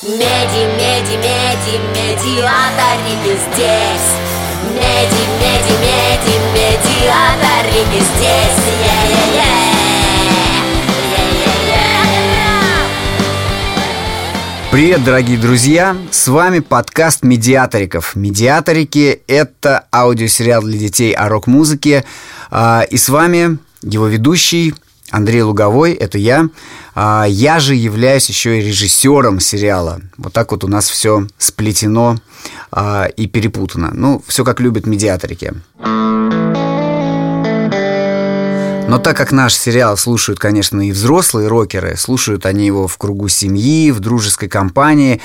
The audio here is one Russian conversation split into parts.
Меди, меди, меди, медиаторики здесь Меди, меди, меди, медиаторики здесь Привет, дорогие друзья! С вами подкаст «Медиаториков». «Медиаторики» — это аудиосериал для детей о рок-музыке. А, и с вами его ведущий Андрей Луговой, это я. А, я же являюсь еще и режиссером сериала. Вот так вот у нас все сплетено а, и перепутано. Ну, все как любят медиаторики. Но так как наш сериал слушают, конечно, и взрослые рокеры, слушают они его в кругу семьи, в дружеской компании,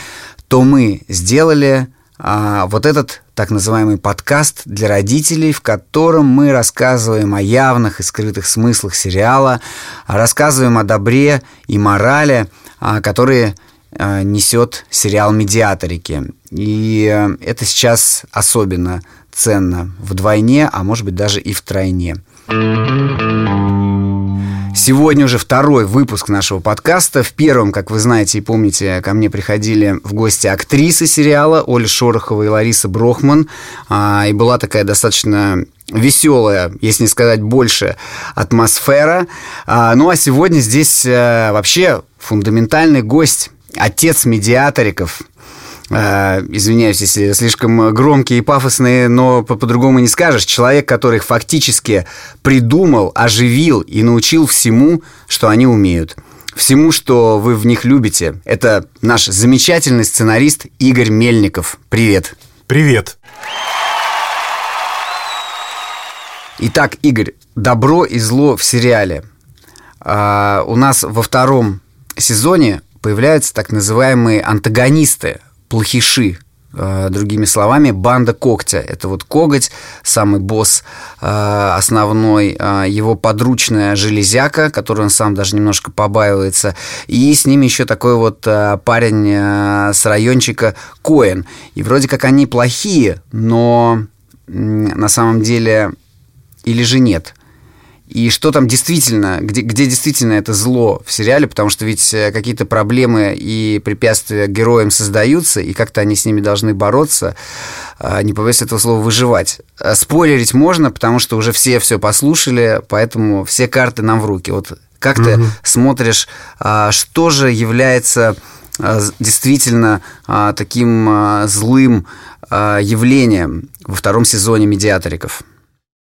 то мы сделали а, вот этот так называемый подкаст для родителей, в котором мы рассказываем о явных и скрытых смыслах сериала, рассказываем о добре и морали, а, которые а, несет сериал «Медиаторики». И а, это сейчас особенно ценно вдвойне, а может быть даже и втройне. Сегодня уже второй выпуск нашего подкаста. В первом, как вы знаете и помните, ко мне приходили в гости актрисы сериала Оля Шорохова и Лариса Брохман. А, и была такая достаточно веселая, если не сказать больше, атмосфера. А, ну а сегодня здесь а, вообще фундаментальный гость, отец медиаториков, Э, извиняюсь, если слишком громкие и пафосные, но по-другому не скажешь. Человек, который их фактически придумал, оживил и научил всему, что они умеют. Всему, что вы в них любите. Это наш замечательный сценарист Игорь Мельников. Привет. Привет. Итак, Игорь, добро и зло в сериале. А, у нас во втором сезоне появляются так называемые антагонисты плохиши, э, другими словами, банда когтя. Это вот коготь, самый босс э, основной, э, его подручная железяка, которую он сам даже немножко побаивается, и с ними еще такой вот парень с райончика Коэн. И вроде как они плохие, но на самом деле или же нет – и что там действительно, где, где действительно это зло в сериале, потому что ведь э, какие-то проблемы и препятствия героям создаются, и как-то они с ними должны бороться, а, не побоюсь этого слова, выживать. А спойлерить можно, потому что уже все все послушали, поэтому все карты нам в руки. Вот как угу. ты смотришь, а, что же является действительно таким злым явлением во втором сезоне «Медиаториков»?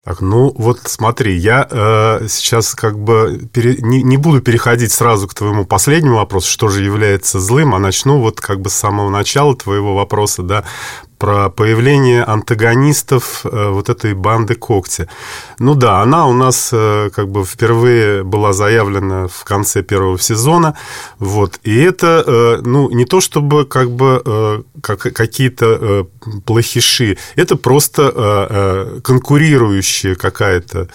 Так, ну вот смотри, я э, сейчас как бы пере, не, не буду переходить сразу к твоему последнему вопросу, что же является злым, а начну вот как бы с самого начала твоего вопроса, да, про появление антагонистов э, вот этой банды Когти. Ну да, она у нас э, как бы впервые была заявлена в конце первого сезона, вот, и это, э, ну, не то чтобы как бы как, какие-то плохиши, это просто конкурирующая какая-то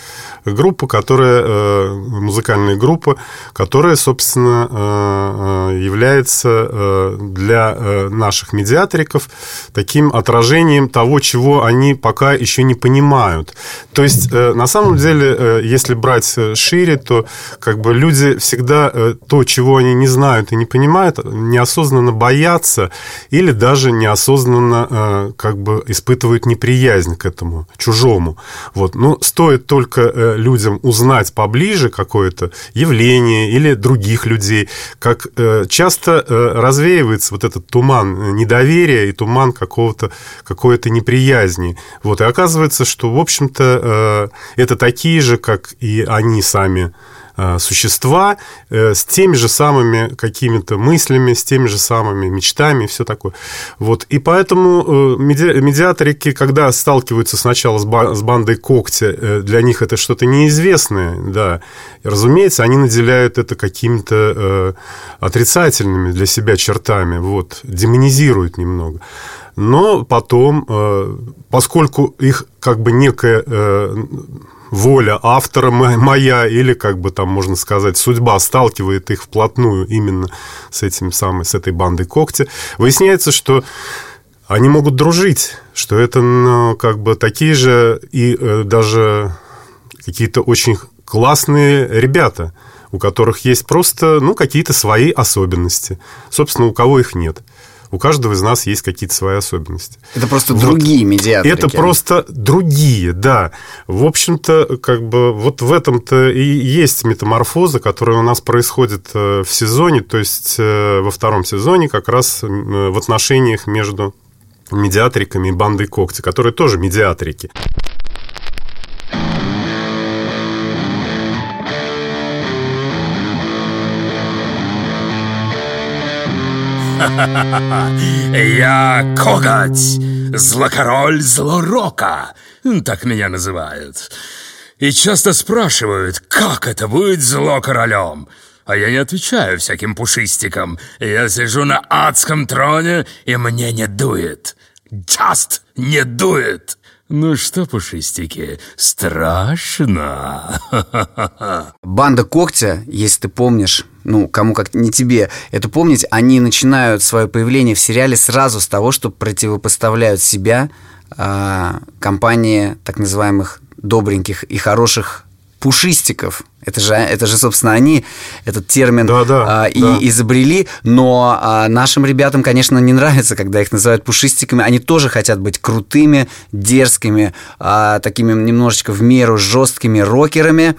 группа, которая, музыкальная группа, которая, собственно, является для наших медиаториков таким отражением того, чего они пока еще не понимают. То есть, э, на самом деле, э, если брать э, шире, то как бы люди всегда то, чего они не знают и не понимают, неосознанно боятся или даже неосознанно как бы испытывают неприязнь к этому, чужому. Вот. Но стоит только людям узнать поближе какое-то явление или других людей, как часто развеивается вот этот туман недоверия и туман какого-то какого-то какой-то неприязни. Вот, и оказывается, что, в общем-то, э, это такие же, как и они сами э, существа э, с теми же самыми какими-то мыслями, с теми же самыми мечтами и все такое. Вот. И поэтому меди медиаторики, когда сталкиваются сначала с, бандой когтя, для них это что-то неизвестное, да. Разумеется, они наделяют это какими-то отрицательными для себя чертами, вот, демонизируют немного. Но потом, э, поскольку их как бы некая э, воля автора моя, или, как бы там можно сказать, судьба сталкивает их вплотную именно с, этим самым, с этой бандой когти, выясняется, что они могут дружить, что это ну, как бы такие же и э, даже какие-то очень классные ребята – у которых есть просто, ну, какие-то свои особенности. Собственно, у кого их нет. У каждого из нас есть какие-то свои особенности. Это просто вот. другие медиаторы. Это просто другие, да. В общем-то, как бы вот в этом-то и есть метаморфоза, которая у нас происходит э, в сезоне, то есть э, во втором сезоне как раз в отношениях между медиатриками и бандой когти, которые тоже медиатрики. Я Коготь, злокороль Злорока, так меня называют. И часто спрашивают, как это быть злокоролем? А я не отвечаю всяким пушистикам. Я сижу на адском троне, и мне не дует. Just не дует. Ну что, пушистики, страшно? Банда Когтя, если ты помнишь, ну, кому как не тебе это помнить, они начинают свое появление в сериале сразу с того, что противопоставляют себя э, компании так называемых добреньких и хороших пушистиков. Это же, это же, собственно, они этот термин да, да, а, и да. изобрели, но а, нашим ребятам, конечно, не нравится, когда их называют пушистиками. Они тоже хотят быть крутыми, дерзкими, а, такими немножечко в меру жесткими рокерами,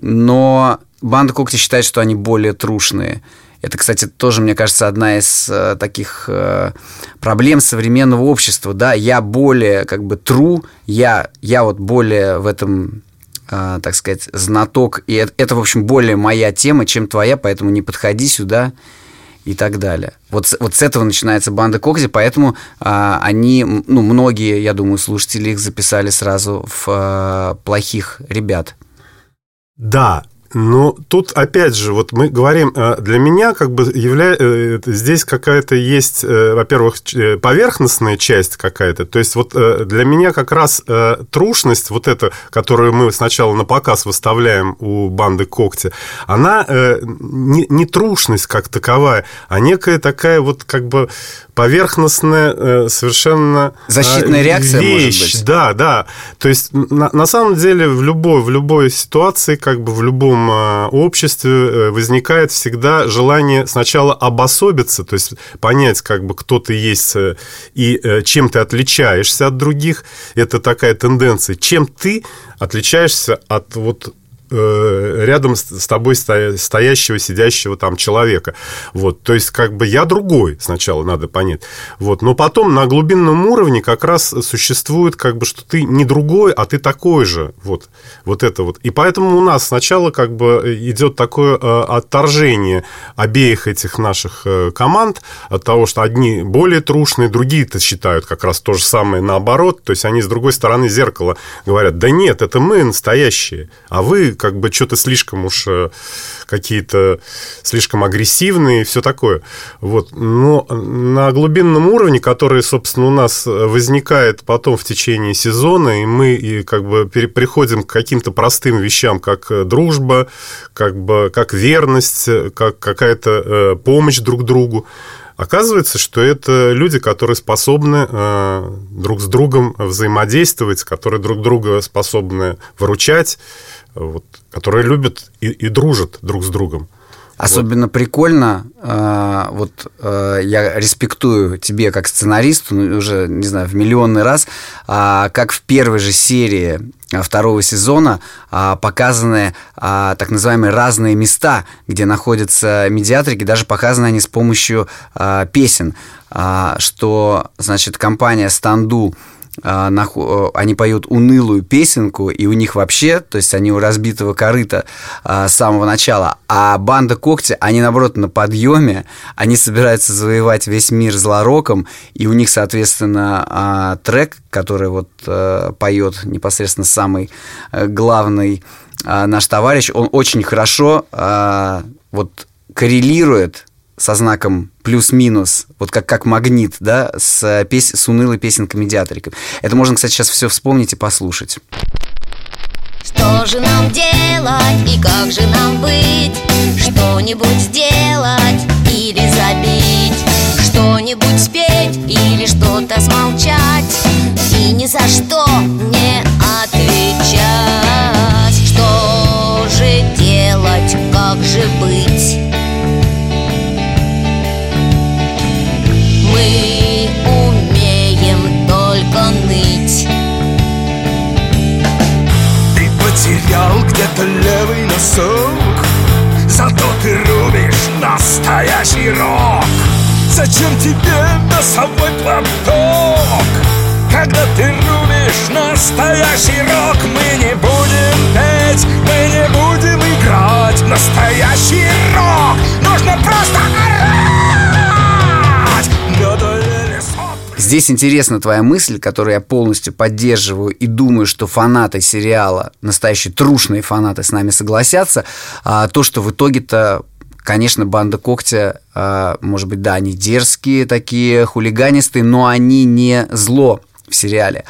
но банда Когти считает, что они более трушные. Это, кстати, тоже, мне кажется, одна из э, таких э, проблем современного общества. Да, я более как бы true, я, я вот более в этом э, так сказать, знаток. И это, это, в общем, более моя тема, чем твоя, поэтому не подходи сюда и так далее. Вот, вот с этого начинается банда Кокзи, поэтому а, они, ну, многие, я думаю, слушатели их записали сразу в а, плохих ребят. Да, ну, тут опять же, вот мы говорим, э, для меня как бы явля... Э, здесь какая-то есть, э, во-первых, поверхностная часть какая-то. То есть вот для меня как раз трушность, вот эта, которую мы сначала на показ выставляем у банды Когти, она не, не трушность как таковая, а некая такая вот как бы поверхностная совершенно защитная реакция вещь. может быть. Да, да. То есть на, на самом деле в любой в любой ситуации, как бы в любом э, обществе э, возникает всегда желание сначала обособиться, то есть понять, как бы, кто ты есть э, и чем ты отличаешься от других. Это такая тенденция. Чем ты отличаешься от вот Э, рядом с тобой стоящего, сидящего там человека. Вот, то есть, как бы я другой, сначала надо понять. Вот, но потом на глубинном уровне как раз существует, как бы, что ты не другой, а ты такой же. Вот, вот это вот. И поэтому у нас сначала как бы идет такое э, отторжение обеих этих наших э, команд от того, что одни более трушные, другие-то считают как раз то же самое наоборот. То есть, они с другой стороны зеркала говорят, да нет, это мы настоящие, а вы как бы что-то слишком уж э, какие-то слишком агрессивные и все такое. Вот. Но на глубинном уровне, который, собственно, у нас возникает потом в течение сезона, и мы и как бы приходим к каким-то простым вещам, как э, дружба, как бы как верность, как какая-то э, помощь друг другу. Оказывается, что это люди, которые способны э, друг с другом взаимодействовать, которые друг друга способны выручать, вот, которые любят и, и дружат друг с другом. Особенно вот. прикольно, э, вот э, я респектую тебе как сценаристу, ну, уже, не знаю, в миллионный раз, э, как в первой же серии второго сезона э, показаны э, так называемые разные места, где находятся медиатрики, даже показаны они с помощью э, песен, э, что, значит, компания «Станду» А, они поют унылую песенку, и у них вообще, то есть они у разбитого корыта а, с самого начала, а банда Когти, они, наоборот, на подъеме, они собираются завоевать весь мир злороком, и у них, соответственно, а, трек, который вот э, поет непосредственно самый э, главный наш товарищ, он очень хорошо вот коррелирует со знаком плюс-минус, вот как, как магнит, да, с, пес... с унылой песенкой медиаториков. Это можно, кстати, сейчас все вспомнить и послушать. Что же нам делать и как же нам быть? Что-нибудь сделать или забить? Что-нибудь спеть или что-то смолчать? И ни за что не отвечать Что же делать, как же изъял где-то левый носок. Зато ты рубишь настоящий рок. Зачем тебе носовой платок? Когда ты рубишь настоящий рок Мы не будем петь, мы не будем играть. Настоящий рок! Нужно просто орать Здесь интересна твоя мысль, которую я полностью поддерживаю и думаю, что фанаты сериала, настоящие трушные фанаты с нами согласятся, а, то, что в итоге-то Конечно, банда когтя, а, может быть, да, они дерзкие такие, хулиганистые, но они не зло в сериале.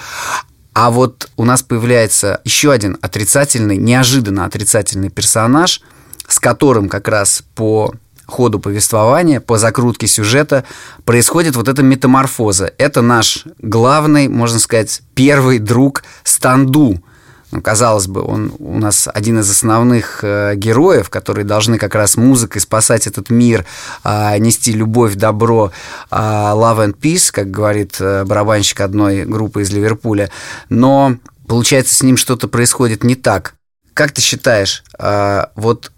А вот у нас появляется еще один отрицательный, неожиданно отрицательный персонаж, с которым как раз по ходу повествования, по закрутке сюжета происходит вот эта метаморфоза. Это наш главный, можно сказать, первый друг Станду. Ну, казалось бы, он у нас один из основных э, героев, которые должны как раз музыкой спасать этот мир, э, нести любовь, добро, э, love and peace, как говорит э, барабанщик одной группы из Ливерпуля. Но получается, с ним что-то происходит не так. Как ты считаешь, э, вот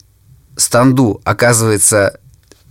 Станду оказывается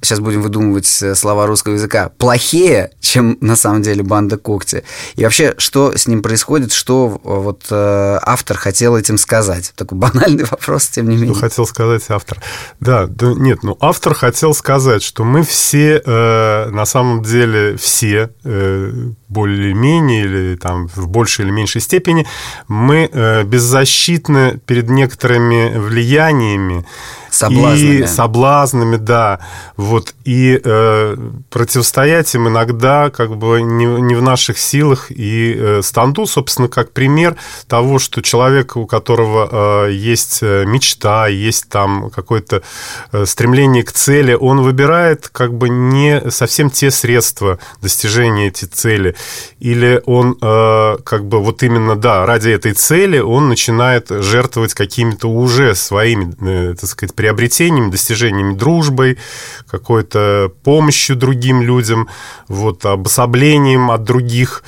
сейчас будем выдумывать э, слова русского языка, плохее, чем на самом деле банда когти. И вообще, что с ним происходит, что э, вот э, автор хотел этим сказать? Такой банальный вопрос, тем не менее. Что хотел сказать автор? Да, да нет, ну автор хотел сказать, что мы все, э, на самом деле все, э, более-менее или там в большей или меньшей степени, мы э, беззащитны перед некоторыми влияниями, Соблазнами. И соблазнами, да. Вот. И э, противостоять им иногда как бы не, не в наших силах. И э, Станду, собственно, как пример того, что человек, у которого э, есть мечта, есть там какое-то э, стремление к цели, он выбирает как бы не совсем те средства достижения этой цели. Или он э, как бы вот именно, да, ради этой цели он начинает жертвовать какими-то уже своими, э, так сказать, приобретениями, достижениями, дружбой, какой-то помощью другим людям, вот, обособлением от других,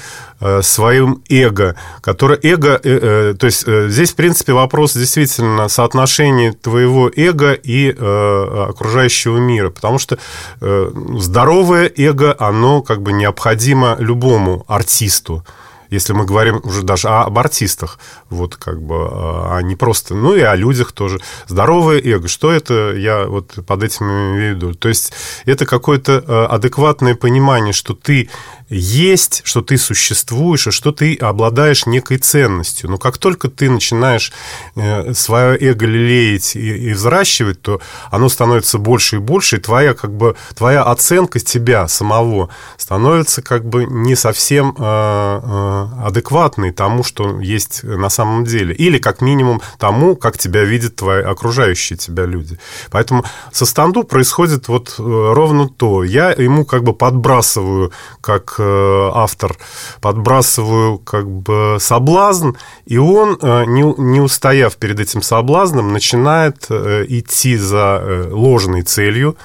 своим эго, которое эго, э, э, то есть э, здесь, в принципе, вопрос действительно соотношения твоего эго и э, окружающего мира, потому что э, здоровое эго, оно как бы необходимо любому артисту, если мы говорим уже даже об артистах, вот как бы, а не просто, ну и о людях тоже. Здоровое эго, что это я вот под этим имею в виду? То есть это какое-то э, адекватное понимание, что ты есть, что ты существуешь, и что ты обладаешь некой ценностью. Но как только ты начинаешь э, свое эго лелеять и, и взращивать, то оно становится больше и больше, и твоя, как бы, твоя оценка тебя самого становится как бы не совсем э, э, адекватной тому, что есть на самом деле. Или, как минимум, тому, как тебя видят твои окружающие тебя люди. Поэтому со станду происходит вот ровно то. Я ему как бы подбрасываю как автор, подбрасываю как бы соблазн, и он, не, не устояв перед этим соблазном, начинает идти за ложной целью.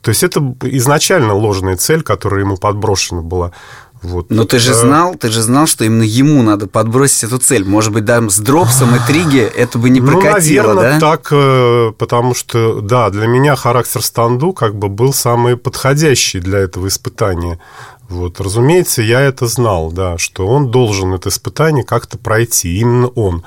То есть это изначально ложная цель, которая ему подброшена была. Вот. Но ты же знал, ты же знал, что именно ему надо подбросить эту цель. Может быть, да, с дропсом и триги это бы не прокатило, ну, да? наверное, так, потому что, да, для меня характер станду как бы был самый подходящий для этого испытания. Вот, разумеется, я это знал, да, что он должен это испытание как-то пройти, именно он.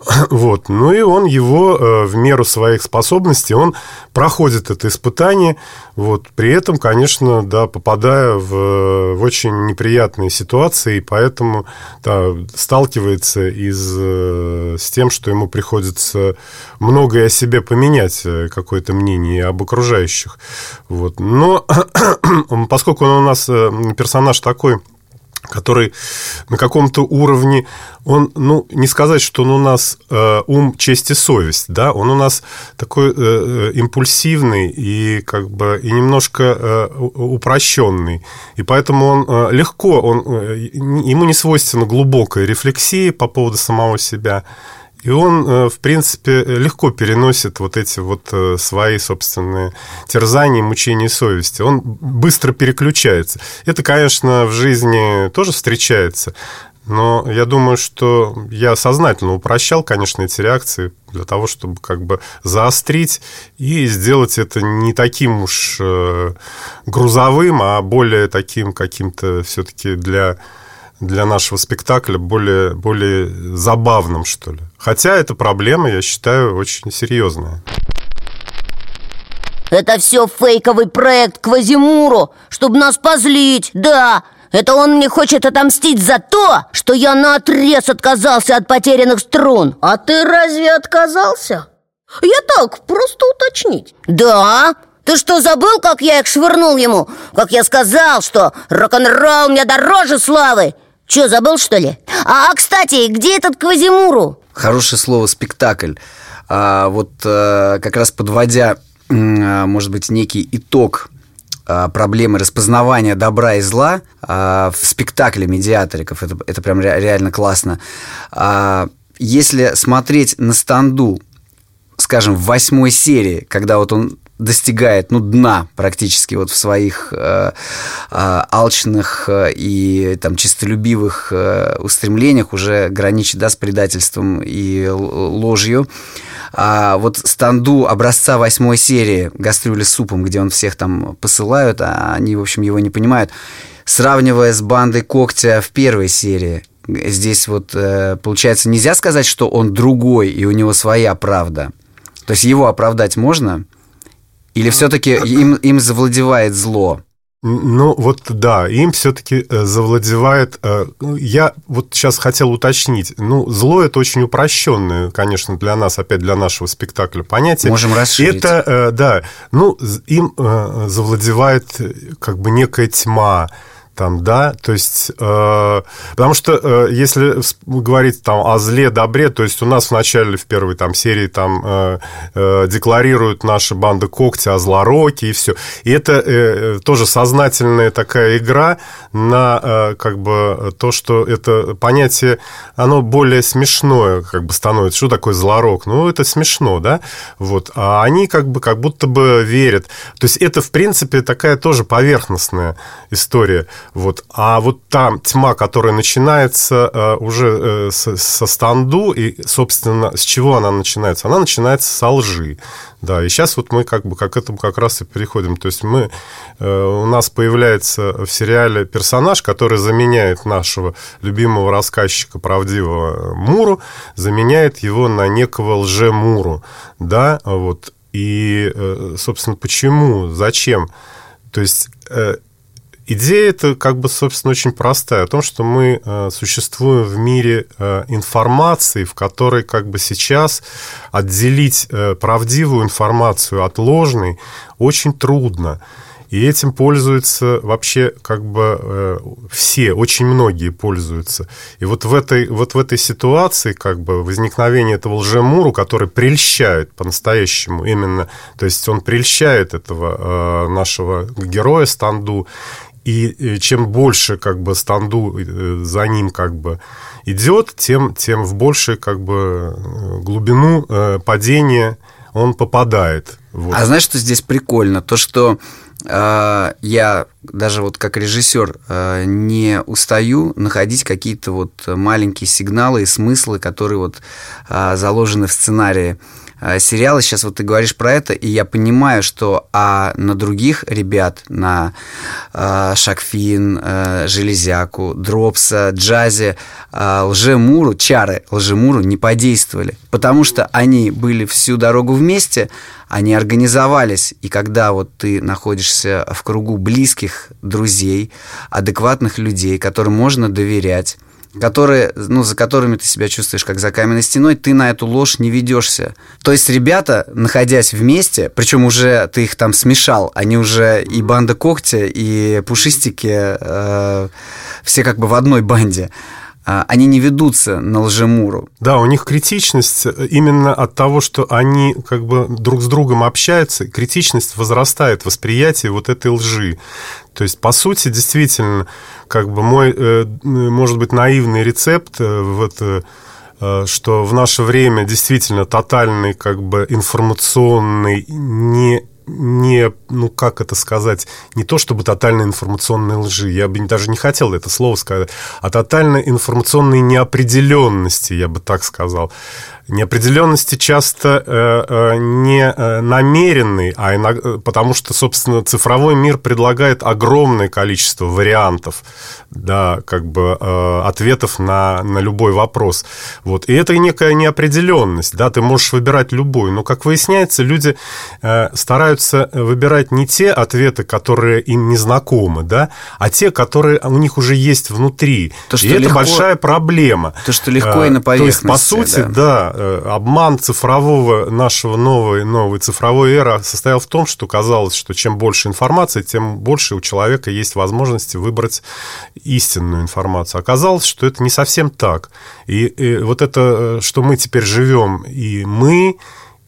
Вот. Ну и он его э, в меру своих способностей, он проходит это испытание, вот. при этом, конечно, да, попадая в, в очень неприятные ситуации, и поэтому да, сталкивается из, э, с тем, что ему приходится многое о себе поменять, э, какое-то мнение об окружающих. Вот. Но поскольку он у нас персонаж такой который на каком-то уровне, он, ну, не сказать, что он у нас э, ум, честь и совесть, да, он у нас такой э, э импульсивный и как бы и немножко э, упрощенный, и поэтому он э, легко, он, э, ему не свойственна глубокая рефлексия по поводу самого себя, и он, э, в принципе, легко переносит вот эти вот э, свои собственные терзания, мучения совести. Он быстро переключается. Это, конечно, в жизни тоже встречается. Но я думаю, что я сознательно упрощал, конечно, эти реакции, для того, чтобы как бы заострить и сделать это не таким уж э, грузовым, а более таким каким-то все-таки для для нашего спектакля более, более забавным, что ли. Хотя эта проблема, я считаю, очень серьезная. Это все фейковый проект Квазимуру, чтобы нас позлить, да. Это он мне хочет отомстить за то, что я наотрез отказался от потерянных струн А ты разве отказался? Я так, просто уточнить Да, ты что, забыл, как я их швырнул ему? Как я сказал, что рок-н-ролл мне дороже славы? Че, забыл, что ли? А, кстати, где этот Квазимуру? Хорошее слово «спектакль». А, вот а, как раз подводя, а, может быть, некий итог а, проблемы распознавания добра и зла а, в спектакле медиаториков, это, это прям ре, реально классно. А, если смотреть на станду, скажем, в восьмой серии, когда вот он достигает ну, дна практически вот в своих э, э, алчных э, и там чистолюбивых э, устремлениях, уже граничит да, с предательством и ложью. А вот станду образца восьмой серии «Гастрюли с супом», где он всех там посылают, а они, в общем, его не понимают, сравнивая с бандой Когтя в первой серии, здесь вот, э, получается, нельзя сказать, что он другой, и у него своя правда. То есть его оправдать можно – или все-таки им, им завладевает зло? Ну, вот да, им все-таки э, завладевает... Э, ну, я вот сейчас хотел уточнить. Ну, зло это очень упрощенное, конечно, для нас, опять для нашего спектакля понятие. Можем расширить. Это, э, да, ну, им завладевает как бы некая тьма, там, да, то есть, э, потому что э, если говорить там о зле, добре, то есть у нас в начале, в первой там серии там э, э, декларируют наши банды когти о злороке и все, и это э, тоже сознательная такая игра на э, как бы то, что это понятие, оно более смешное как бы становится, что такое злорок, ну это смешно, да, вот, а они как бы как будто бы верят, то есть это в принципе такая тоже поверхностная история, вот. А вот та тьма, которая начинается э, уже э, со, станду, и, собственно, с чего она начинается? Она начинается со лжи. Да, и сейчас вот мы как бы как к этому как раз и переходим. То есть мы, э, у нас появляется в сериале персонаж, который заменяет нашего любимого рассказчика, правдивого Муру, заменяет его на некого лже-Муру. Да, вот. И, собственно, почему, зачем? То есть Идея это как бы, собственно, очень простая. О том, что мы э, существуем в мире э, информации, в которой как бы сейчас отделить э, правдивую информацию от ложной очень трудно. И этим пользуются вообще как бы э, все, очень многие пользуются. И вот в этой, вот в этой ситуации как бы возникновение этого лжемуру, который прельщает по-настоящему именно, то есть он прельщает этого э, нашего героя Станду, и чем больше как бы станду э, за ним как бы идет, тем, тем в большую как бы э, глубину э, падения он попадает. Вот. А знаешь, что здесь прикольно? То, что э, я даже вот как режиссер э, не устаю находить какие-то вот маленькие сигналы и смыслы, которые вот э, заложены в сценарии. Э, сериалы. Сейчас вот ты говоришь про это, и я понимаю, что а на других ребят, на э, Шакфин, э, Железяку, Дропса, Джазе, э, Лжемуру, Чары Лжемуру не подействовали, потому что они были всю дорогу вместе, они организовались, и когда вот ты находишься в кругу близких друзей, адекватных людей, которым можно доверять, которые, ну, за которыми ты себя чувствуешь как за каменной стеной, ты на эту ложь не ведешься. То есть ребята, находясь вместе, причем уже ты их там смешал, они уже и банда когтя, и пушистики, э, все как бы в одной банде они не ведутся на лжемуру. Да, у них критичность именно от того, что они как бы друг с другом общаются, критичность возрастает, восприятие вот этой лжи. То есть, по сути, действительно, как бы мой, э, может быть, наивный рецепт э, вот э, что в наше время действительно тотальный как бы информационный не не, ну как это сказать, не то чтобы тотальной информационной лжи, я бы даже не хотел это слово сказать, а тотальной информационной неопределенности, я бы так сказал. Неопределенности часто э, э, не э, намеренный, а иногда, потому что, собственно, цифровой мир предлагает огромное количество вариантов, да, как бы э, ответов на, на любой вопрос. Вот. И это некая неопределенность, да, ты можешь выбирать любой, но, как выясняется, люди э, стараются выбирать не те ответы, которые им не знакомы, да, а те, которые у них уже есть внутри. То, что и легко, это большая проблема. То, что легко и на поверхности. То есть, по сути, да, да Э, обман цифрового нашего новой, новой цифровой эры состоял в том, что казалось, что чем больше информации, тем больше у человека есть возможности выбрать истинную информацию. Оказалось, что это не совсем так. И, и вот это, э, что мы теперь живем, и мы,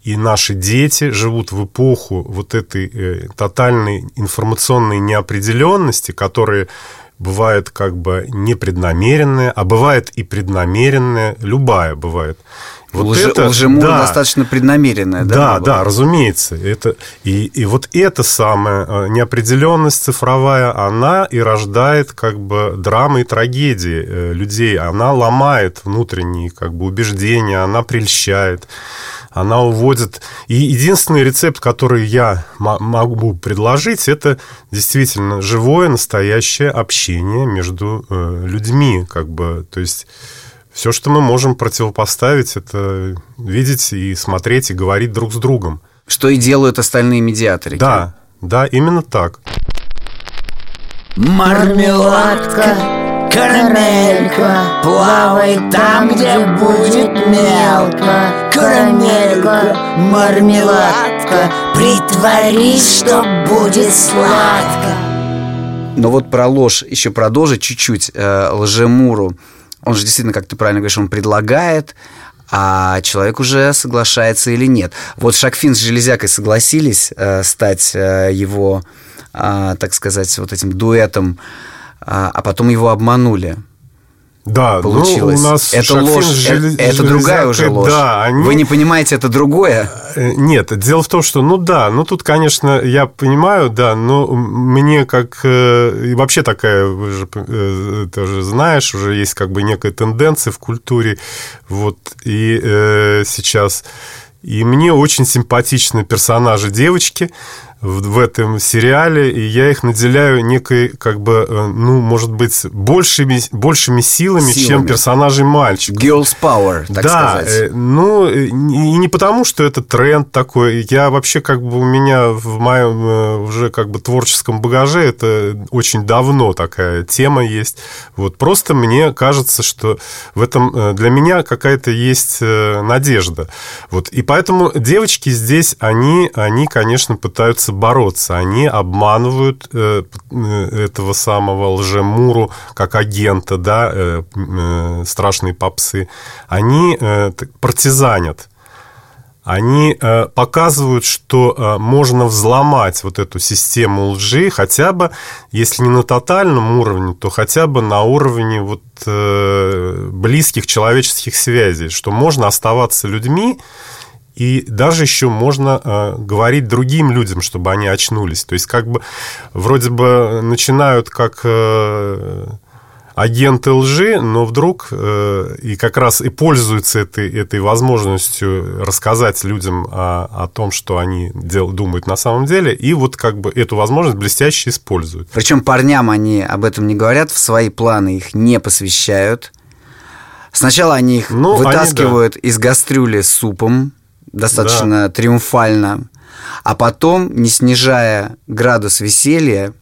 и наши дети живут в эпоху вот этой э, тотальной информационной неопределенности, которая бывает как бы непреднамеренная, а бывает и преднамеренная, любая бывает. Вот Лже, это, лжемур да, достаточно преднамеренная, да? Да, да, разумеется. Это, и, и вот эта самая неопределенность цифровая, она и рождает как бы драмы и трагедии э, людей. Она ломает внутренние как бы убеждения, она прельщает она уводит. И единственный рецепт, который я могу предложить, это действительно живое, настоящее общение между э, людьми, как бы, то есть все, что мы можем противопоставить, это видеть и смотреть и говорить друг с другом. Что и делают остальные медиаторы. Да, да, именно так. Мармеладка, карамелька, плавай там, где будет мелко. Карамелька, мармеладка, притворись, что будет сладко. Но вот про ложь еще продолжить чуть-чуть. Э, лжемуру он же действительно, как ты правильно говоришь, он предлагает, а человек уже соглашается или нет. Вот Шакфин с Железякой согласились э, стать э, его, э, так сказать, вот этим дуэтом, э, а потом его обманули. Да, получилось. Ну, у нас это ложь, жел... это, это другая уже ложь. Да, они... Вы не понимаете, это другое? Э, нет, дело в том, что, ну да, ну тут, конечно, я понимаю, да, но мне как э, и вообще такая, же э, тоже знаешь, уже есть как бы некая тенденция в культуре, вот и э, сейчас и мне очень симпатичны персонажи девочки, в, в этом сериале, и я их наделяю некой, как бы, э, ну, может быть, большими, большими силами, силами. чем персонажей мальчиков. Girls power, так да, сказать. Э, ну, э, и не потому, что это тренд такой. Я вообще, как бы, у меня в моем уже, как бы, творческом багаже это очень давно такая тема есть. Вот просто мне кажется, что в этом для меня какая-то есть надежда. Вот, и поэтому девочки здесь, они, они, конечно, пытаются пытаются бороться. Они обманывают э, э, этого самого лжемуру как агента, да, э, страшные попсы. Они партизанят они э, показывают, что э, можно взломать вот эту систему лжи, хотя бы, если не на тотальном уровне, то хотя бы на уровне вот э, близких человеческих связей, что можно оставаться людьми, и даже еще можно э, говорить другим людям, чтобы они очнулись. То есть как бы вроде бы начинают как э, агенты лжи, но вдруг э, и как раз и пользуются этой, этой возможностью рассказать людям о, о том, что они дел, думают на самом деле, и вот как бы эту возможность блестяще используют. Причем парням они об этом не говорят, в свои планы их не посвящают. Сначала они их ну, вытаскивают они, да. из гастрюли с супом, достаточно да. триумфально, а потом, не снижая градус веселья,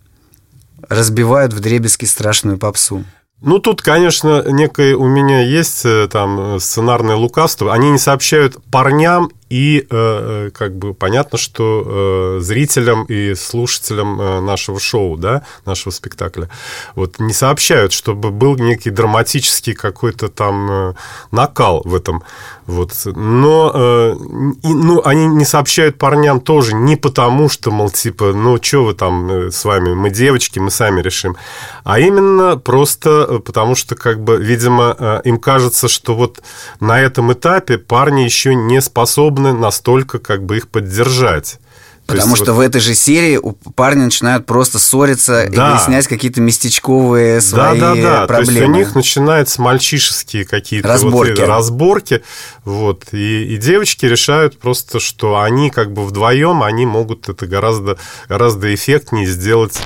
разбивают в дребезги страшную попсу. Ну, тут, конечно, некое у меня есть э, там сценарное лукавство. Они не сообщают парням и э, э, как бы понятно, что э, зрителям и слушателям э, нашего шоу, да, нашего спектакля, вот не сообщают, чтобы был некий драматический какой-то там э, накал в этом. Вот. Но э, и, ну, они не сообщают парням тоже не потому, что, мол, типа, ну, что вы там э, с вами, мы девочки, мы сами решим, а именно просто э, потому, что, как бы, видимо, э, им кажется, что вот на этом этапе парни еще не способны способны настолько как бы их поддержать. Потому есть что вот- в этой же серии у парня начинают просто ссориться и Да. выяснять какие-то местечковые свои да, да, да. То есть у проблемы. них начинаются мальчишеские какие-то Разборки. Вот, разборки. Вот, и, и девочки решают просто, что они как бы вдвоем, они могут это гораздо, гораздо эффектнее сделать.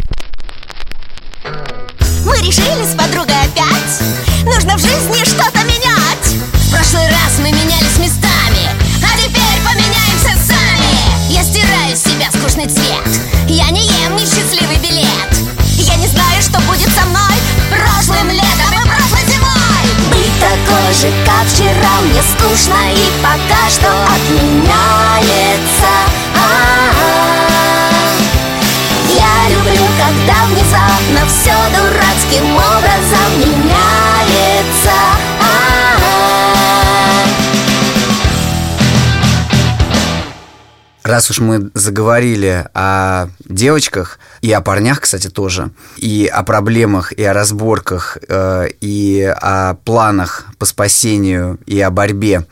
Мы решили с подругой опять Нужно в жизни что-то скучный цвет Я не ем несчастливый билет. Я не знаю, что будет со мной Прошлым летом и прошлой зимой. Быть такой же, как вчера Мне скучно и пока что отменяется. А-а-а. Я люблю, когда внезапно все дурацким образом меняется Раз уж мы заговорили о девочках, и о парнях, кстати, тоже, и о проблемах, и о разборках, э, и о планах по спасению, и о борьбе,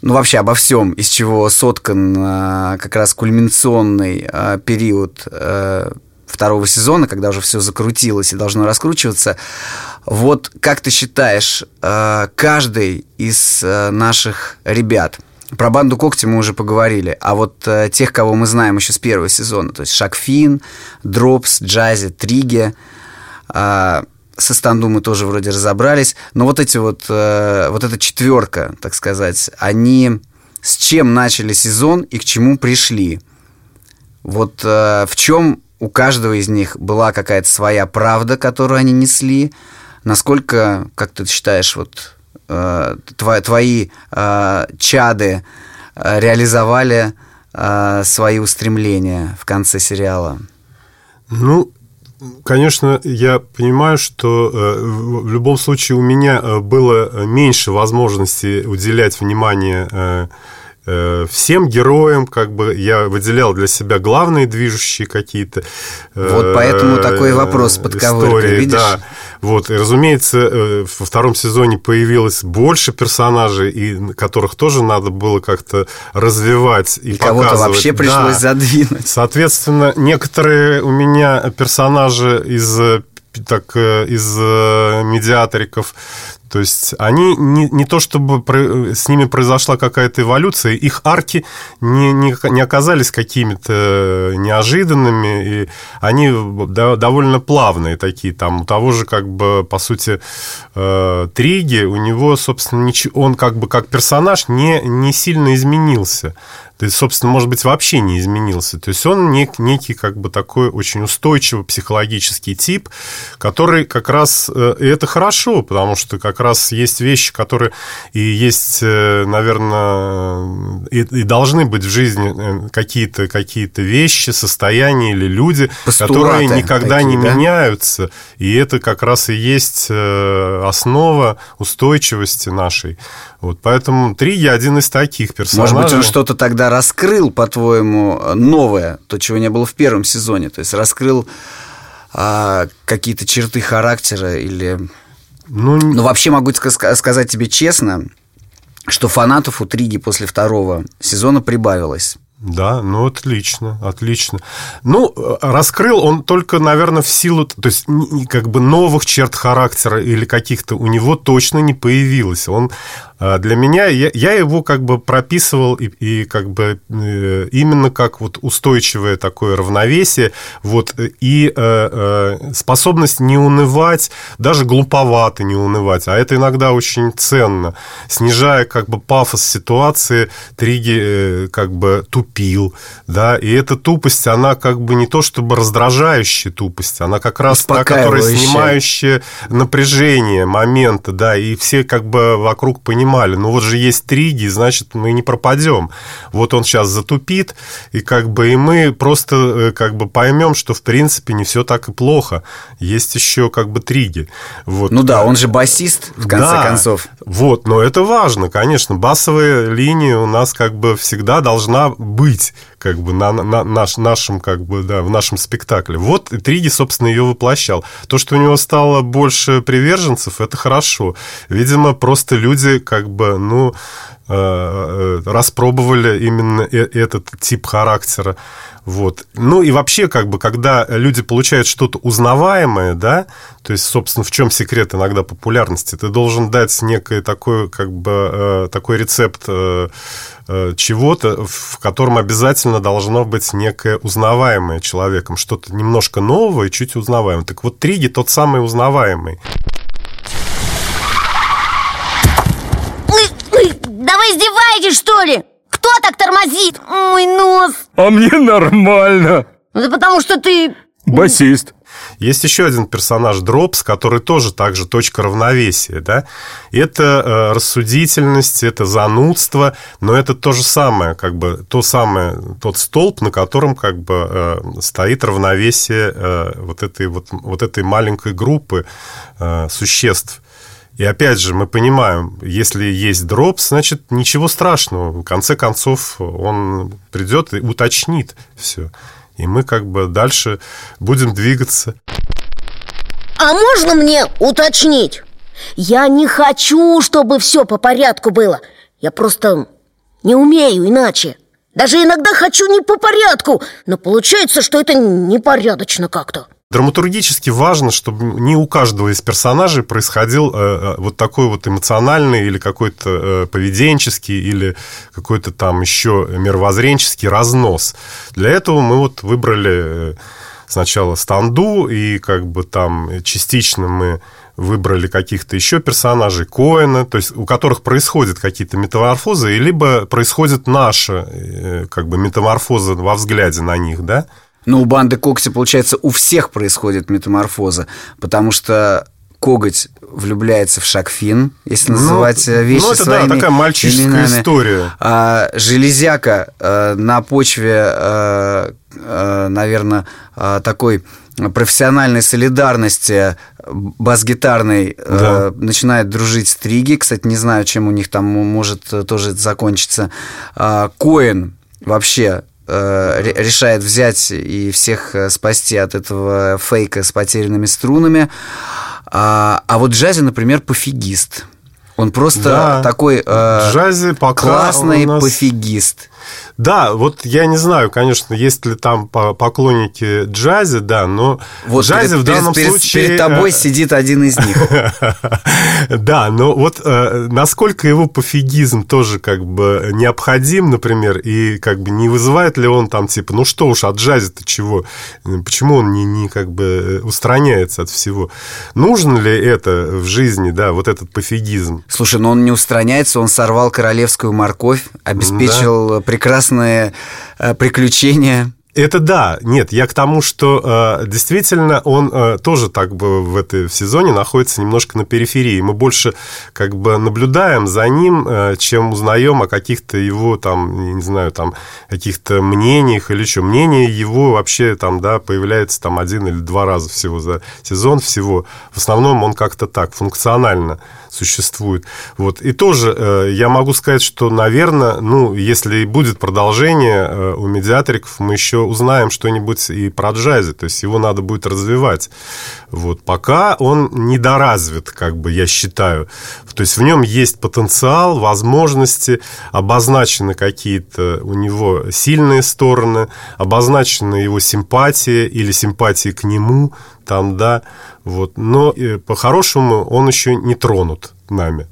ну, вообще обо всем, из чего соткан э, как раз кульминационный э, период второго сезона, когда уже все закрутилось и должно раскручиваться. Вот как ты считаешь, каждый из наших ребят, про банду когти мы уже поговорили, а вот э, тех, кого мы знаем еще с первого сезона, то есть Шакфин, Дропс, Джази, Триге, э, со Станду мы тоже вроде разобрались, но вот эти вот, э, вот эта четверка, так сказать, они с чем начали сезон и к чему пришли? Вот э, в чем у каждого из них была какая-то своя правда, которую они несли? Насколько, как ты считаешь, вот э, тво- твои э, чады э, реализовали свои устремления в конце сериала? Ну, конечно, я понимаю, что в любом случае у меня было меньше возможности уделять внимание всем героям, как бы я выделял для себя главные движущие какие-то. Вот поэтому такой вопрос с подковыркой, истории, видишь? Да. Вот, и, разумеется, э, во втором сезоне появилось больше персонажей, и которых тоже надо было как-то развивать и, И кого-то вообще пришлось Да. задвинуть. Соответственно, некоторые у меня персонажи из, э, так, э, из э, медиаториков, то есть они не, не то чтобы про- с ними произошла какая-то эволюция, их арки не, не, не оказались какими-то неожиданными, и они до- довольно плавные такие. Там у того же, как бы, по сути, э, Триги, у него, собственно, ничего, он как бы как персонаж не, не сильно изменился. Есть, собственно, может быть, вообще не изменился. То есть он нек- некий как бы такой очень устойчивый психологический тип, который как раз... э, И это хорошо, потому что как раз есть вещи, которые и есть, э, наверное, и, и должны быть в жизни э, какие-то какие вещи, состояния или люди, Постулаты которые никогда такие, не да? меняются. И это как раз и есть э, основа устойчивости нашей. Вот поэтому Триги один из таких персонажей. Может быть, он что-то тогда раскрыл, по-твоему, новое, то, чего не было в первом сезоне. То есть раскрыл а, какие-то черты характера или... Ну, Ну, вообще могу ска- сказать тебе честно, что фанатов у Триги после второго сезона прибавилось. Да, ну отлично, отлично. Ну, раскрыл он только, наверное, в силу, то есть как бы новых черт характера или каких-то у него точно не появилось. Он э, для меня, я, я его как бы прописывал и, и как бы э, именно как вот устойчивое такое равновесие, вот, и э, э, способность не унывать, даже глуповато не унывать, а это иногда очень ценно, снижая как бы пафос ситуации, Триги э, как бы тупил, да, и эта тупость, она как бы не то чтобы раздражающая тупость, она как раз та, которая снимающая напряжение момента, да, и все как бы вокруг понимали, ну вот же есть Триги, значит, мы не пропадем. Вот он сейчас затупит, и как бы и мы просто э, как бы поймем, что в принципе не все так и плохо. Есть еще как бы Триги. Вот. Ну да, он же басист, в конце Да, концов. Вот, но это важно, конечно. Басовая линия у нас как бы всегда должна быть. Как бы на, на наш, нашем, как бы, да, в нашем спектакле. Вот Триги, собственно, ее воплощал. То, что у него стало больше приверженцев, это хорошо. Видимо, просто люди, как бы, ну, э, э, распробовали именно этот тип характера. Вот. Ну и вообще, как бы, когда люди получают что-то узнаваемое, да, то есть, собственно, в чем секрет иногда популярности? Ты должен дать некий такой, как бы, э, такой рецепт э, э, чего-то, в котором обязательно должно быть некое узнаваемое человеком, что-то немножко нового и чуть узнаваемое. Так вот, Триги тот самый узнаваемый. Давай издеваетесь, что ли? Кто так тормозит? Мой нос А мне нормально Да потому что ты... Басист есть еще один персонаж Дропс, который тоже также точка равновесия, да. Это э, рассудительность, это занудство, но это то же самое, как бы то самое, тот столб, на котором как бы э, стоит равновесие э, вот этой вот вот этой маленькой группы э, существ. И опять же, мы понимаем, если есть дропс, значит, ничего страшного. В конце концов, он придет и уточнит все. И мы как бы дальше будем двигаться. А можно мне уточнить? Я не хочу, чтобы все по порядку было. Я просто не умею иначе. Даже иногда хочу не по порядку, но получается, что это непорядочно как-то. Драматургически важно, чтобы не у каждого из персонажей происходил э, э, вот такой вот эмоциональный или какой-то э, поведенческий или какой-то там еще мировоззренческий разнос. Для этого мы вот выбрали сначала Станду, и как бы там частично мы выбрали каких-то еще персонажей, Коэна, то есть у которых происходят какие-то метаморфозы, либо происходит наша как бы метаморфоза во взгляде на них, да, ну, у банды Кокси, получается, у всех происходит метаморфоза, потому что коготь влюбляется в Шакфин, если ну, называть ну, вещи ну, это, своими да, такая мальчишеская именами. история. А, железяка а, на почве, а, а, наверное, а, такой профессиональной солидарности бас-гитарной да. э, начинает дружить с Триги. Кстати, не знаю, чем у них там может тоже закончиться. А, Коэн вообще Э, решает взять и всех э, спасти от этого фейка с потерянными струнами. А, а вот Джази, например, пофигист. Он просто да. такой э, Джази пока классный нас... пофигист. Да, вот я не знаю, конечно, есть ли там поклонники джази, да, но вот джази в данном перед, случае... Перед тобой э, сидит один из них. Да, но вот э, насколько его пофигизм тоже как бы необходим, например, и как бы не вызывает ли он там типа, ну что уж, от джази-то чего? Почему он не, не как бы устраняется от всего? Нужно ли это в жизни, да, вот этот пофигизм? Слушай, но он не устраняется, он сорвал королевскую морковь, обеспечил прекрасные э, приключения. Это да, нет, я к тому, что э, действительно он э, тоже так бы в этой в сезоне находится немножко на периферии. Мы больше как бы наблюдаем за ним, э, чем узнаем о каких-то его там, не знаю, там каких-то мнениях или что. Мнение его вообще там, да, появляется там один или два раза всего за сезон всего. В основном он как-то так функционально существует. Вот. И тоже э, я могу сказать, что, наверное, ну, если будет продолжение э, у медиаториков, мы еще узнаем что-нибудь и про джази, то есть его надо будет развивать. Вот. Пока он недоразвит, как бы я считаю. То есть в нем есть потенциал, возможности, обозначены какие-то у него сильные стороны, обозначены его симпатии или симпатии к нему, там, да, вот. Но по-хорошему он еще не тронут нами.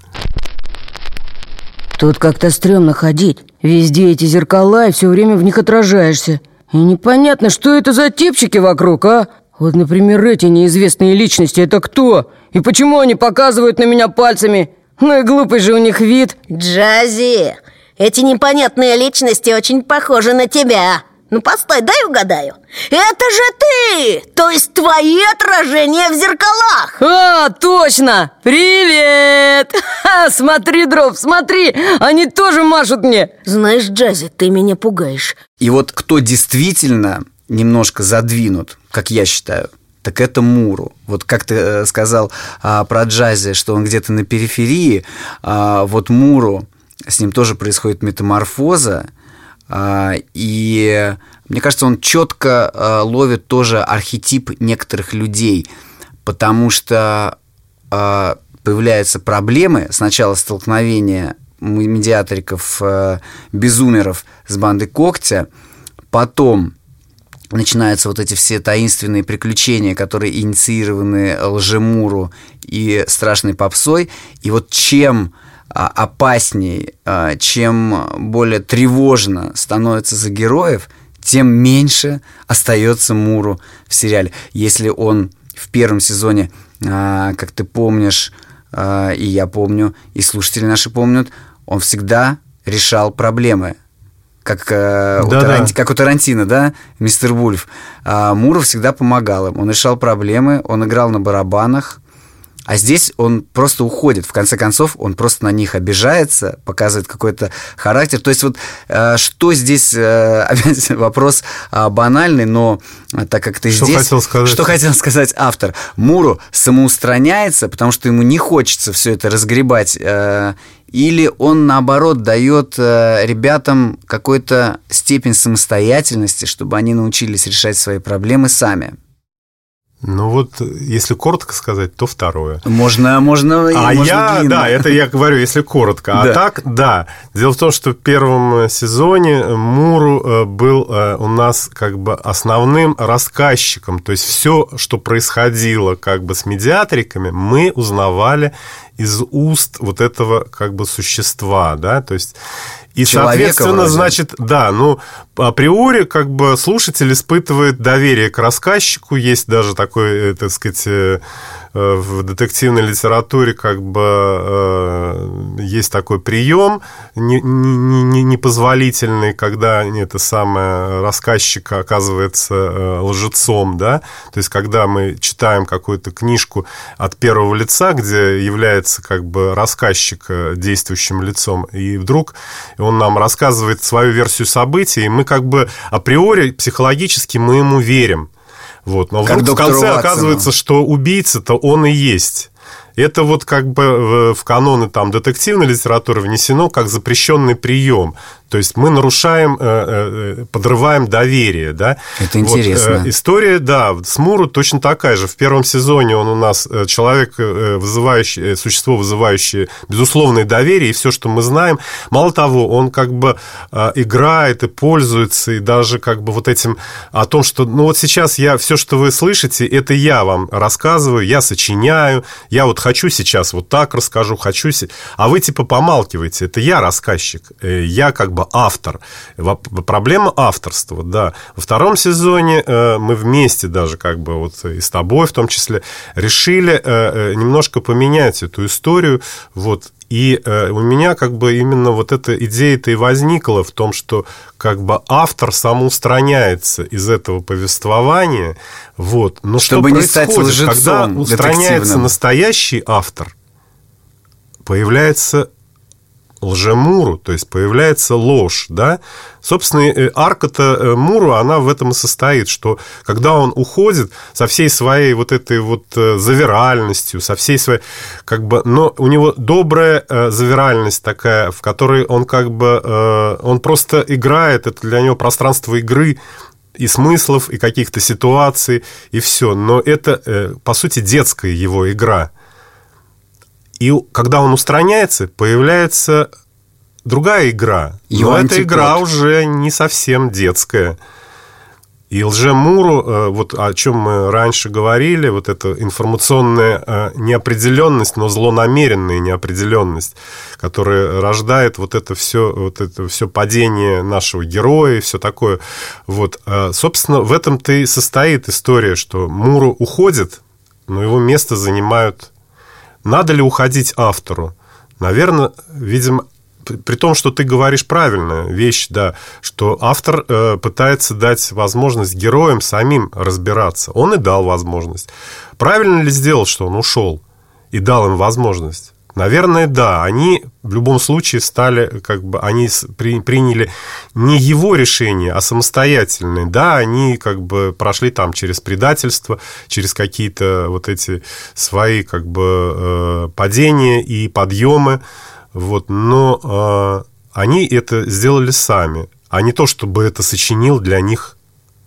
Тут как-то стрёмно ходить. Везде эти зеркала, и все время в них отражаешься. И непонятно, что это за типчики вокруг, а? Вот, например, эти неизвестные личности, это кто? И почему они показывают на меня пальцами? Ну и глупый же у них вид. Джази, эти непонятные личности очень похожи на тебя. Ну, постой, дай угадаю Это же ты! То есть твои отражения в зеркалах А, точно! Привет! Ха, смотри, Дров, смотри! Они тоже машут мне Знаешь, Джази, ты меня пугаешь И вот кто действительно немножко задвинут, как я считаю, так это Муру. Вот как ты э, сказал а, про джази, что он где-то на периферии, а, вот Муру, с ним тоже происходит метаморфоза, и мне кажется, он четко а, ловит тоже архетип некоторых людей, потому что а, появляются проблемы, сначала столкновение медиаториков, безумеров с бандой Когтя, потом начинаются вот эти все таинственные приключения, которые инициированы Лжемуру и Страшной Попсой. И вот чем а, опасней, а, чем более тревожно становится за героев, тем меньше остается Муру в сериале. Если он в первом сезоне, а, как ты помнишь, и я помню, и слушатели наши помнят, он всегда решал проблемы. Как, да, у, Таранти, как у Тарантино, да, мистер Вульф. А Муров всегда помогал им. Он решал проблемы, он играл на барабанах, а здесь он просто уходит. В конце концов, он просто на них обижается, показывает какой-то характер. То есть вот э, что здесь, э, опять вопрос э, банальный, но так как ты что здесь... Хотел сказать? Что хотел сказать автор? Муру самоустраняется, потому что ему не хочется все это разгребать. Или он, наоборот, дает ребятам какую-то степень самостоятельности, чтобы они научились решать свои проблемы сами. Ну вот, если коротко сказать, то второе. Можно, можно. А можно я, длинно. да, это я говорю, если коротко. А Да. так, да. Дело в том, что в первом сезоне Муру э, был э, у нас как бы основным рассказчиком. То есть все, что происходило как бы с медиатриками, мы узнавали из уст вот этого как бы существа, да, то есть и, Человека соответственно, вроде. значит, да, ну, априори, как бы, слушатель испытывает доверие к рассказчику. Есть даже такой, э, так сказать, э, в детективной литературе, как бы, э, есть такой прием не- не- не- непозволительный, когда это самое рассказчик оказывается э, лжецом, да, то есть, когда мы читаем какую-то книжку от первого лица, где является, как бы, рассказчик э, действующим лицом, и вдруг он нам рассказывает свою версию событий, и мы как бы априори психологически мы ему верим. Вот. Но Как вдруг в конце оказывается, что убийца-то он и есть. Это вот как бы в- каноны там детективной литературы внесено как запрещенный прием. То есть мы нарушаем, э, э, подрываем доверие, да. Это Вот, интересно. э, история, да, с Муру точно такая же. В первом сезоне он у нас э, человек, э, вызывающий, э, существо, вызывающее безусловное доверие, и все, что мы знаем. Мало того, он как бы э, играет и пользуется, и даже как бы вот этим о том, что, ну вот сейчас я, все, что вы слышите, это я вам рассказываю, я сочиняю, я вот хочу сейчас вот так расскажу, хочу, а вы типа помалкиваете, это я рассказчик, э, я как бы автор. Проблема авторства, да. Во втором сезоне э, мы вместе даже как бы вот и с тобой в том числе решили э, немножко поменять эту историю, вот, и э, у меня как бы именно вот эта идея-то и возникла в том, что как бы автор самоустраняется из этого повествования, вот. Но Чтобы что не стать происходит, лжецом когда устраняется настоящий автор, появляется лжемуру, то есть появляется ложь, да. Собственно, э, арка-то э, Муру, она в этом и состоит, что когда он уходит со всей своей вот этой вот э, завиральностью, со всей своей, как бы, но у него добрая завиральность такая, в которой он как бы, он просто играет, это для него пространство игры, и смыслов, и каких-то ситуаций, и все. Но это, по сути, детская его игра. И когда он устраняется, появляется другая игра. Его Но эта антипод. игра уже не совсем детская. И лжемуру, э, вот о чем мы раньше говорили, вот эта информационная э, неопределенность, но злонамеренная неопределенность, которая рождает вот это все, вот это все падение нашего героя и все такое. Вот, э, собственно, в этом-то и состоит история, что Муру уходит, но его место занимают надо ли уходить автору? Наверное, видимо, при- том, что ты говоришь правильная вещь, да, что автор э, пытается дать возможность героям самим разбираться. Он и дал возможность. Правильно ли сделал, что он ушел и дал им возможность? Наверное, да. Они в любом случае стали, как бы, они при- приняли не его решение, а самостоятельное. Да, они как бы прошли там через предательство, через какие-то вот эти свои как бы э, падения и подъемы, вот, но э, они это сделали сами. а не то, чтобы это сочинил для них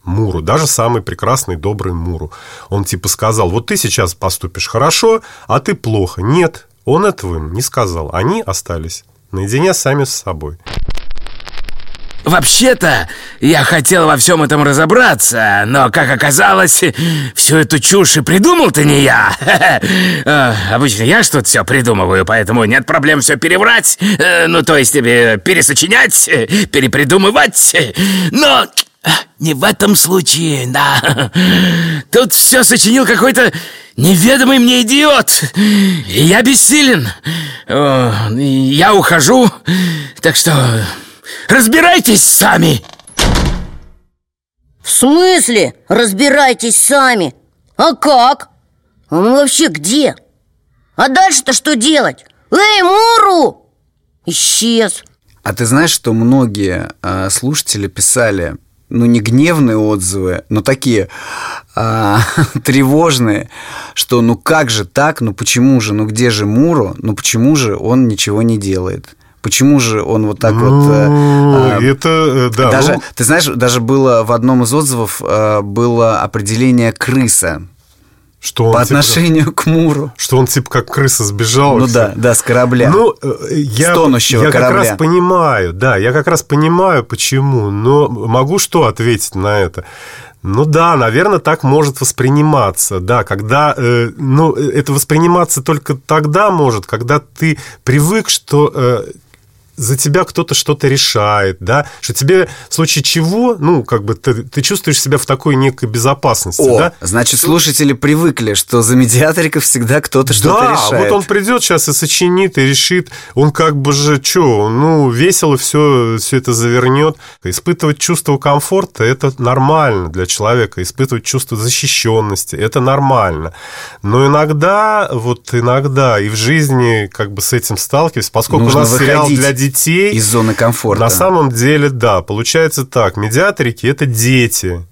Муру, даже самый прекрасный, добрый Муру. Он типа сказал, вот ты сейчас поступишь хорошо, а ты плохо. Нет, он этого им не сказал. Они остались наедине сами с собой. Вообще-то, я хотел во всем этом разобраться, но, как оказалось, всю эту чушь и придумал-то не я. Э, обычно я что-то все придумываю, поэтому нет проблем все переврать, э, ну, то есть э, пересочинять, перепридумывать. Но не в этом случае, да. Тут все сочинил какой-то неведомый мне идиот. И я бессилен. Я ухожу, так что Разбирайтесь сами! В смысле? Разбирайтесь сами? А как? Он вообще где? А дальше-то что делать? Эй, Муру! Исчез А ты знаешь, что многие э, слушатели писали ну, не гневные отзывы, но такие а, тревожные, что ну как же так, ну почему же, ну где же Муру, ну почему же он ничего не делает? Почему же он вот так ну, вот... Э, э, это, э, да. Даже, ну... Ты знаешь, даже было в одном из отзывов было определение крыса. Что он, По типа, отношению к Муру. Что он типа как крыса сбежал. Ну да, да, с корабля. Ну, я, с тонущего я корабля. как раз понимаю, да, я как раз понимаю, почему. Но могу что ответить на это? Ну да, наверное, так может восприниматься, да, когда, э, ну, это восприниматься только тогда может, когда ты привык, что э, за тебя кто-то что-то решает, да, что тебе в случае чего, ну, как бы ты, ты чувствуешь себя в такой некой безопасности, О, да? значит, слушатели привыкли, что за медиаториков всегда кто-то что-то да, решает. Да, вот он придет сейчас и сочинит, и решит, он как бы же, что, ну, весело все, все это завернет. Испытывать чувство комфорта – это нормально для человека, испытывать чувство защищенности – это нормально. Но иногда, вот иногда и в жизни как бы с этим сталкиваюсь, поскольку Нужно у нас сериал для детей. Из зоны комфорта. На самом деле, да, получается так. Медиаторики – это дети.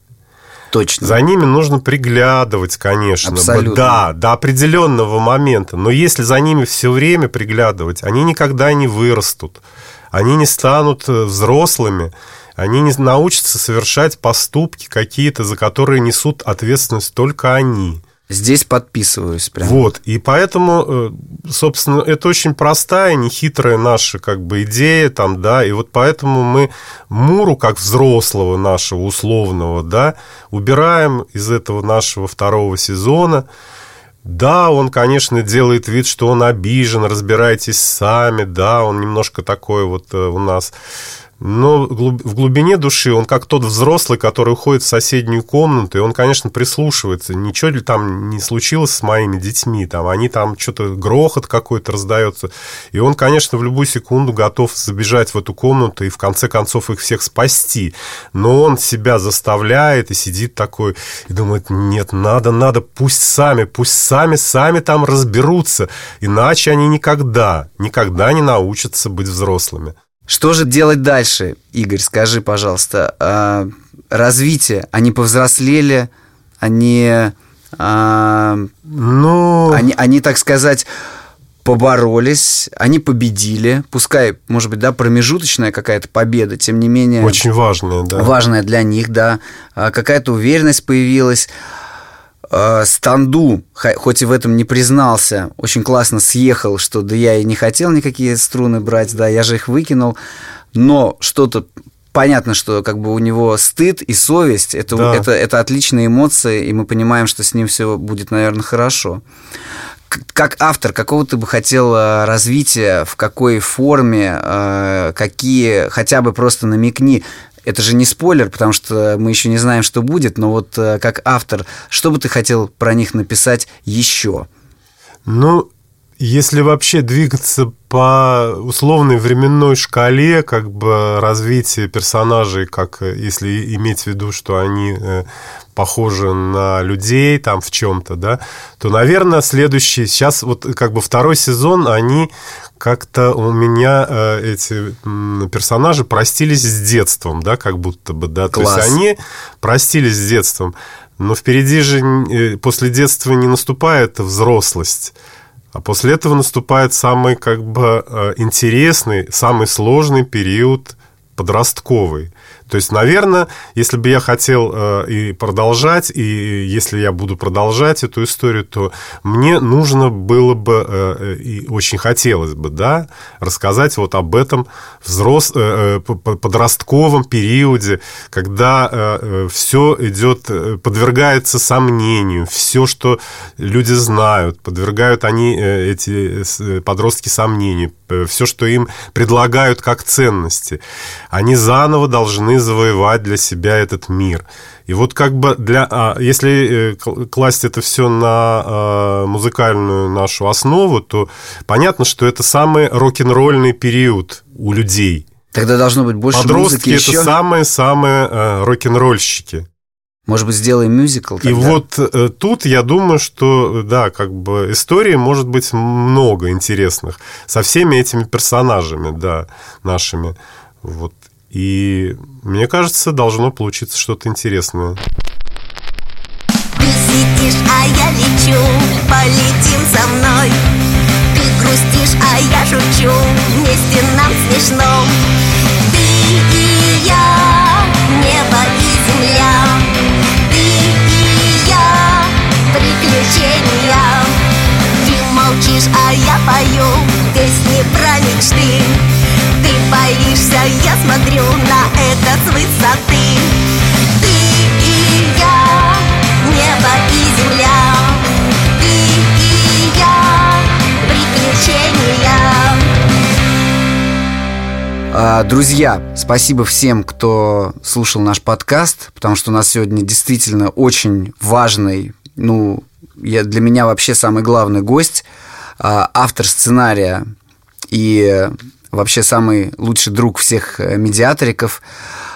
Точно. За ними нужно приглядывать, конечно. Абсолютно. Да, до определенного момента. Но если за ними все время приглядывать, они никогда не вырастут. Они не станут э, взрослыми. Они не научатся совершать поступки какие-то, за которые несут ответственность только они. Здесь подписываюсь прям. Вот, и поэтому, э, собственно, это очень простая, нехитрая наша как бы идея там, да, и вот поэтому мы Муру, как взрослого нашего условного, да, убираем из этого нашего второго сезона, да, он, конечно, делает вид, что он обижен, разбирайтесь сами, да, он немножко такой вот э, у нас но в глубине души он как тот взрослый, который уходит в соседнюю комнату, и он, конечно, прислушивается, ничего ли там не случилось с моими детьми, там они там что-то, грохот какой-то раздается, и он, конечно, в любую секунду готов забежать в эту комнату и в конце концов их всех спасти, но он себя заставляет и сидит такой, и думает, нет, надо, надо, пусть сами, пусть сами, сами там разберутся, иначе они никогда, никогда не научатся быть взрослыми. Что же делать дальше, Игорь? Скажи, пожалуйста. А, развитие. Они повзрослели, они, а, ну... они, они, так сказать, поборолись, они победили. Пускай, может быть, да, промежуточная какая-то победа, тем не менее... Очень важная, да. Важная для них, да. А, какая-то уверенность появилась. Э, Станду, хоть и в этом не признался, очень классно съехал, что да я и не хотел никакие струны брать, да, я же их выкинул, но что-то понятно, что как бы у него стыд и совесть это, да. это, это отличные эмоции, и мы понимаем, что с ним все будет, наверное, хорошо. Как автор, какого ты бы хотел развития, в какой форме, э, какие, хотя бы просто намекни, это же не спойлер, потому что мы еще не знаем, что будет, но вот э, как автор, что бы ты хотел про них написать еще? Ну, если вообще двигаться по условной временной шкале, как бы развитие персонажей, как э, если иметь в виду, что они э, похожи на людей там в чем-то, да, то, наверное, следующий, сейчас вот как бы второй сезон, они как-то у меня э, эти персонажи простились с детством, да, как будто бы, да. Класс. То есть они простились с детством, но впереди же э, после детства не наступает взрослость. А после этого наступает самый как бы э, интересный, самый сложный период подростковый. То есть, наверное, если бы я хотел э, и продолжать, и если я буду продолжать эту историю, то мне нужно было бы, э, э и очень хотелось бы, да, рассказать вот об этом взрос, подростковом периоде, когда все идет, подвергается сомнению, все, что люди знают, подвергают они, эти подростки, сомнению, все, что им предлагают как ценности. Они заново должны завоевать для себя этот мир. И вот как бы для... А, если э, класть это все на а, музыкальную нашу основу, то понятно, что это самый рок-н-ролльный период у людей. Тогда должно быть больше Подростки музыки это самые-самые э, рок-н-ролльщики. Может быть, сделаем мюзикл тогда? И вот э, тут я думаю, что, да, как бы истории может быть много интересных со всеми этими персонажами, да, нашими. Вот и мне кажется, должно получиться что-то интересное. Ты сидишь, а я лечу, полетим со мной. Ты грустишь, а я шучу, вместе нам смешно. А я пою песни про мечты боишься, я смотрю на это с высоты. А, Друзья, спасибо всем, кто слушал наш подкаст, потому что у нас сегодня действительно очень важный, ну, я, для меня вообще самый главный гость, а, автор сценария и вообще самый лучший друг всех э, медиаториков,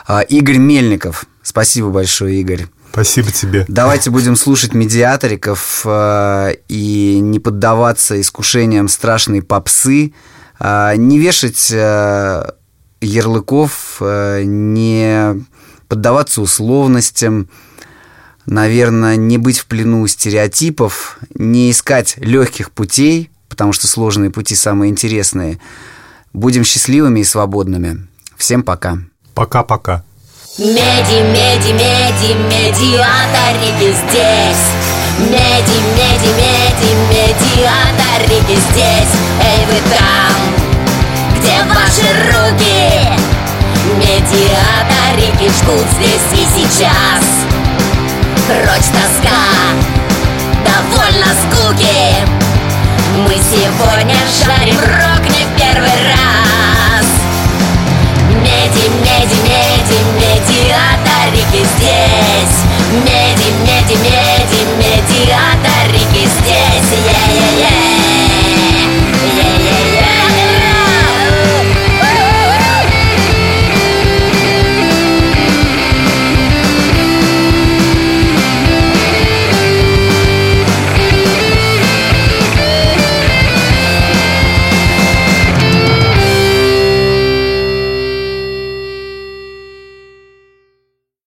а, Игорь Мельников. Спасибо большое, Игорь. Спасибо тебе. Давайте будем слушать медиаториков э, и не поддаваться искушениям страшной попсы, э, не вешать э, ярлыков, э, не поддаваться условностям, наверное, не быть в плену стереотипов, не искать легких путей, потому что сложные пути самые интересные – Будем счастливыми и свободными. Всем пока. Пока-пока. Меди, меди, меди, медиаторики здесь Меди, меди, меди, медиаторики здесь Эй, вы там, где ваши руки? Медиаторики ждут здесь и сейчас Прочь тоска, довольно скуки Мы сегодня шарим рок не первый раз. Меди, меди, меди, медиаторики здесь. Меди, меди, меди, медиаторики здесь. Yeah.